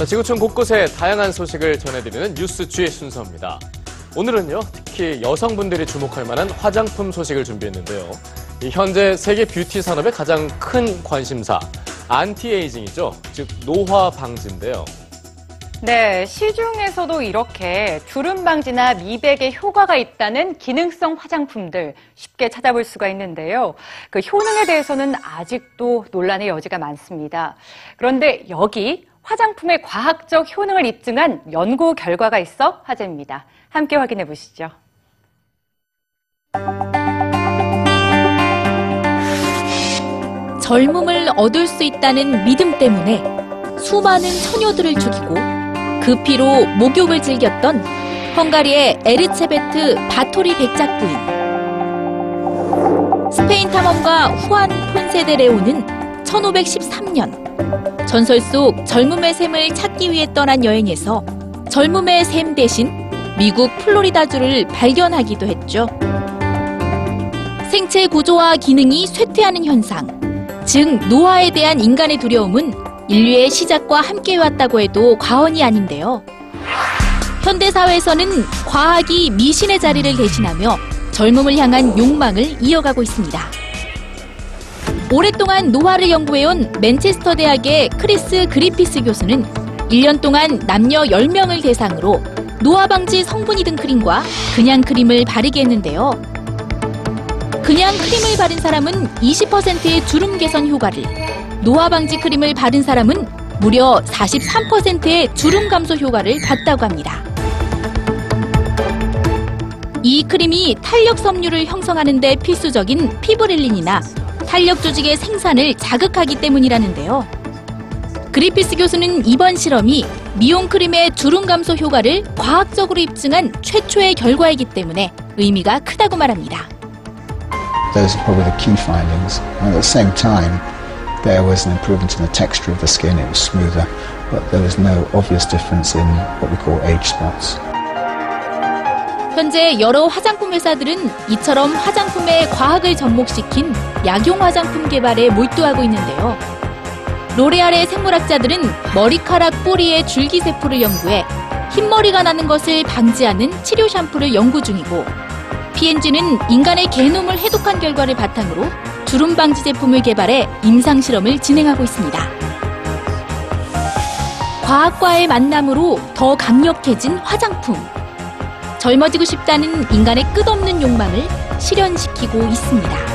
자, 지구촌 곳곳에 다양한 소식을 전해드리는 뉴스 G의 순서입니다. 오늘은요, 특히 여성분들이 주목할 만한 화장품 소식을 준비했는데요. 이 현재 세계 뷰티 산업의 가장 큰 관심사, anti-aging이죠. 즉, 노화 방지인데요. 네, 시중에서도 이렇게 주름 방지나 미백에 효과가 있다는 기능성 화장품들 쉽게 찾아볼 수가 있는데요. 그 효능에 대해서는 아직도 논란의 여지가 많습니다. 그런데 여기 화장품의 과학적 효능을 입증한 연구 결과가 있어 화제입니다. 함께 확인해 보시죠. 젊음을 얻을 수 있다는 믿음 때문에 수많은 처녀들을 죽이고 그 피로 목욕을 즐겼던 헝가리의 에르체베트 바토리 백작부인. 스페인 탐험가 후안 폰세데레오는 1513년 전설 속 젊음의 샘을 찾기 위해 떠난 여행에서 젊음의 샘 대신 미국 플로리다주를 발견하기도 했죠. 생체 구조와 기능이 쇠퇴하는 현상, 즉 노화에 대한 인간의 두려움은 인류의 시작과 함께 왔다고 해도 과언이 아닌데요. 현대 사회에서는 과학이 미신의 자리를 대신하며 젊음을 향한 욕망을 이어가고 있습니다. 오랫동안 노화를 연구해온 맨체스터 대학의 크리스 그리피스 교수는 1년 동안 남녀 10명을 대상으로 노화 방지 성분이 든 크림과 그냥 크림을 바르게 했는데요. 그냥 크림을 바른 사람은 20%의 주름 개선 효과를, 노화 방지 크림을 바른 사람은 무려 43%의 주름 감소 효과를 봤다고 합니다. 이 크림이 탄력 섬유를 형성하는 데 필수적인 피브릴린이나 탄력 조직의 생산을 자극하기 때문이라는데요. 그리피스 교수는 이번 실험이 미용 크림의 주름 감소 효과를 과학적으로 입증한 최초의 결과이기 때문에 의미가 크다고 말합니다. Those probably the key findings. And at the same time, there was an improvement in the texture of the skin. It was smoother, but there was no obvious difference in what we call age spots. 현재 여러 화장품 회사들은 이처럼 화장품에 과학을 접목시킨 약용 화장품 개발에 몰두하고 있는데요. 로레알의 생물학자들은 머리카락 뿌리의 줄기세포를 연구해 흰머리가 나는 것을 방지하는 치료 샴푸를 연구 중이고 P&G는 인간의 게놈을 해독한 결과를 바탕으로 주름 방지 제품을 개발해 임상 실험을 진행하고 있습니다. 과학과의 만남으로 더 강력해진 화장품. 젊어지고 싶다는 인간의 끝없는 욕망을 실현시키고 있습니다.